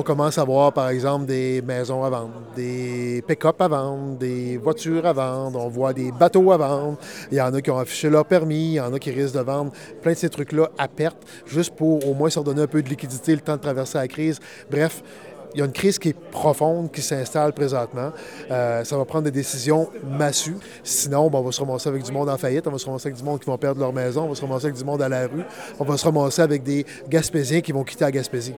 On commence à voir, par exemple, des maisons à vendre, des pick-up à vendre, des voitures à vendre, on voit des bateaux à vendre. Il y en a qui ont affiché leur permis, il y en a qui risquent de vendre plein de ces trucs-là à perte, juste pour au moins se redonner un peu de liquidité, le temps de traverser la crise. Bref, il y a une crise qui est profonde, qui s'installe présentement. Euh, ça va prendre des décisions massues. Sinon, ben, on va se ramasser avec du monde en faillite, on va se ramasser avec du monde qui vont perdre leur maison, on va se ramasser avec du monde à la rue, on va se ramasser avec des Gaspésiens qui vont quitter la Gaspésie.